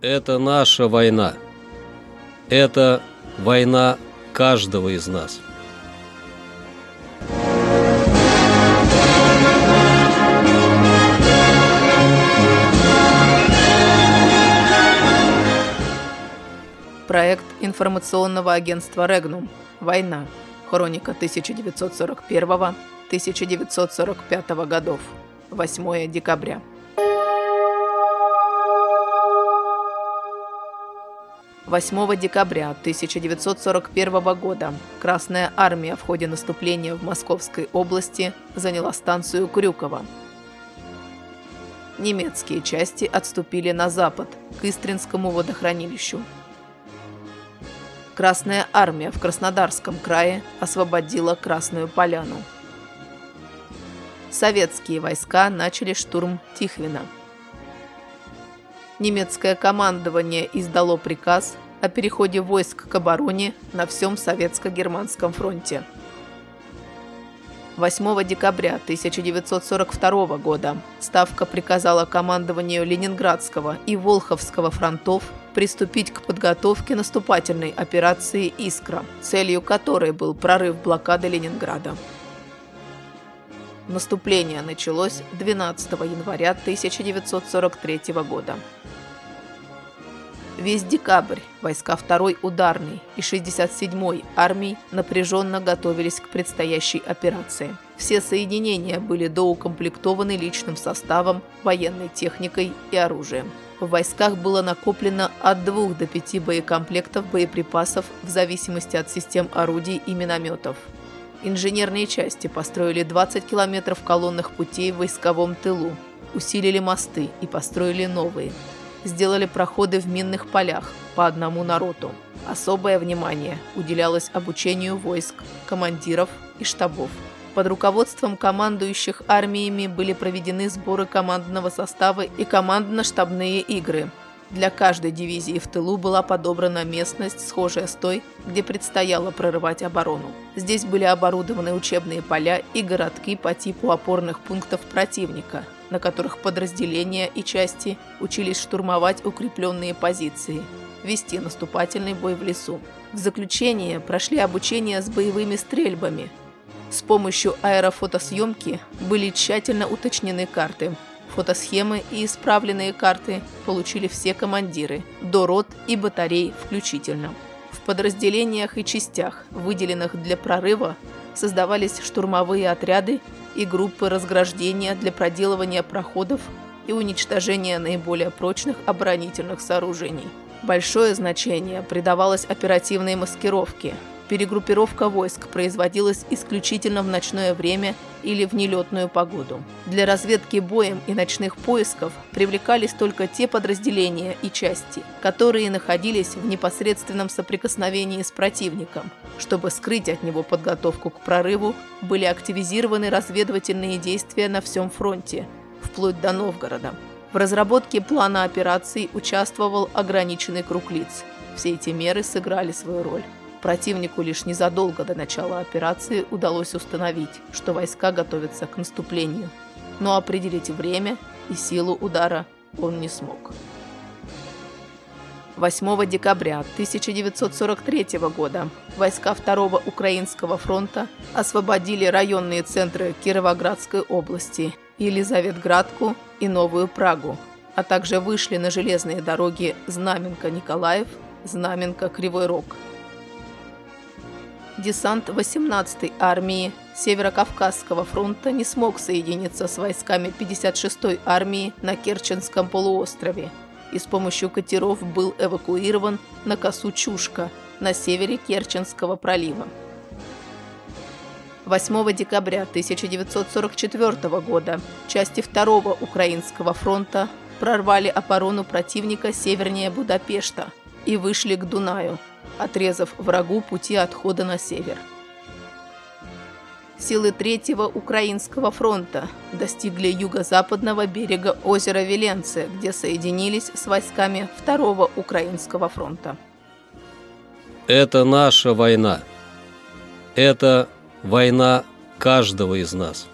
Это наша война. Это война каждого из нас. Проект информационного агентства «Регнум. Война. Хроника 1941-1945 годов. 8 декабря. 8 декабря 1941 года Красная Армия в ходе наступления в Московской области заняла станцию Крюково. Немецкие части отступили на запад, к Истринскому водохранилищу. Красная Армия в Краснодарском крае освободила Красную Поляну. Советские войска начали штурм Тихвина – немецкое командование издало приказ о переходе войск к обороне на всем Советско-Германском фронте. 8 декабря 1942 года Ставка приказала командованию Ленинградского и Волховского фронтов приступить к подготовке наступательной операции «Искра», целью которой был прорыв блокады Ленинграда. Наступление началось 12 января 1943 года. Весь декабрь войска 2-й ударной и 67-й армий напряженно готовились к предстоящей операции. Все соединения были доукомплектованы личным составом, военной техникой и оружием. В войсках было накоплено от 2 до 5 боекомплектов боеприпасов в зависимости от систем орудий и минометов. Инженерные части построили 20 километров колонных путей в войсковом тылу, усилили мосты и построили новые – сделали проходы в минных полях по одному народу. Особое внимание уделялось обучению войск, командиров и штабов. Под руководством командующих армиями были проведены сборы командного состава и командно-штабные игры. Для каждой дивизии в тылу была подобрана местность, схожая с той, где предстояло прорывать оборону. Здесь были оборудованы учебные поля и городки по типу опорных пунктов противника – на которых подразделения и части учились штурмовать укрепленные позиции, вести наступательный бой в лесу. В заключение прошли обучение с боевыми стрельбами. С помощью аэрофотосъемки были тщательно уточнены карты. Фотосхемы и исправленные карты получили все командиры, до рот и батарей включительно. Подразделениях и частях, выделенных для прорыва, создавались штурмовые отряды и группы разграждения для проделывания проходов и уничтожения наиболее прочных оборонительных сооружений. Большое значение придавалось оперативной маскировке. Перегруппировка войск производилась исключительно в ночное время или в нелетную погоду. Для разведки боем и ночных поисков привлекались только те подразделения и части, которые находились в непосредственном соприкосновении с противником. Чтобы скрыть от него подготовку к прорыву, были активизированы разведывательные действия на всем фронте, вплоть до Новгорода. В разработке плана операций участвовал ограниченный круг лиц. Все эти меры сыграли свою роль. Противнику лишь незадолго до начала операции удалось установить, что войска готовятся к наступлению, но определить время и силу удара он не смог. 8 декабря 1943 года войска 2 Украинского фронта освободили районные центры Кировоградской области, Елизаветградку и Новую Прагу, а также вышли на железные дороги Знаменка-Николаев, Знаменка-Кривой Рог – десант 18-й армии Северо-Кавказского фронта не смог соединиться с войсками 56-й армии на Керченском полуострове и с помощью катеров был эвакуирован на косу Чушка на севере Керченского пролива. 8 декабря 1944 года части 2-го Украинского фронта прорвали оборону противника севернее Будапешта и вышли к Дунаю – отрезав врагу пути отхода на север. Силы Третьего Украинского фронта достигли юго-западного берега озера Веленце, где соединились с войсками Второго Украинского фронта. Это наша война. Это война каждого из нас.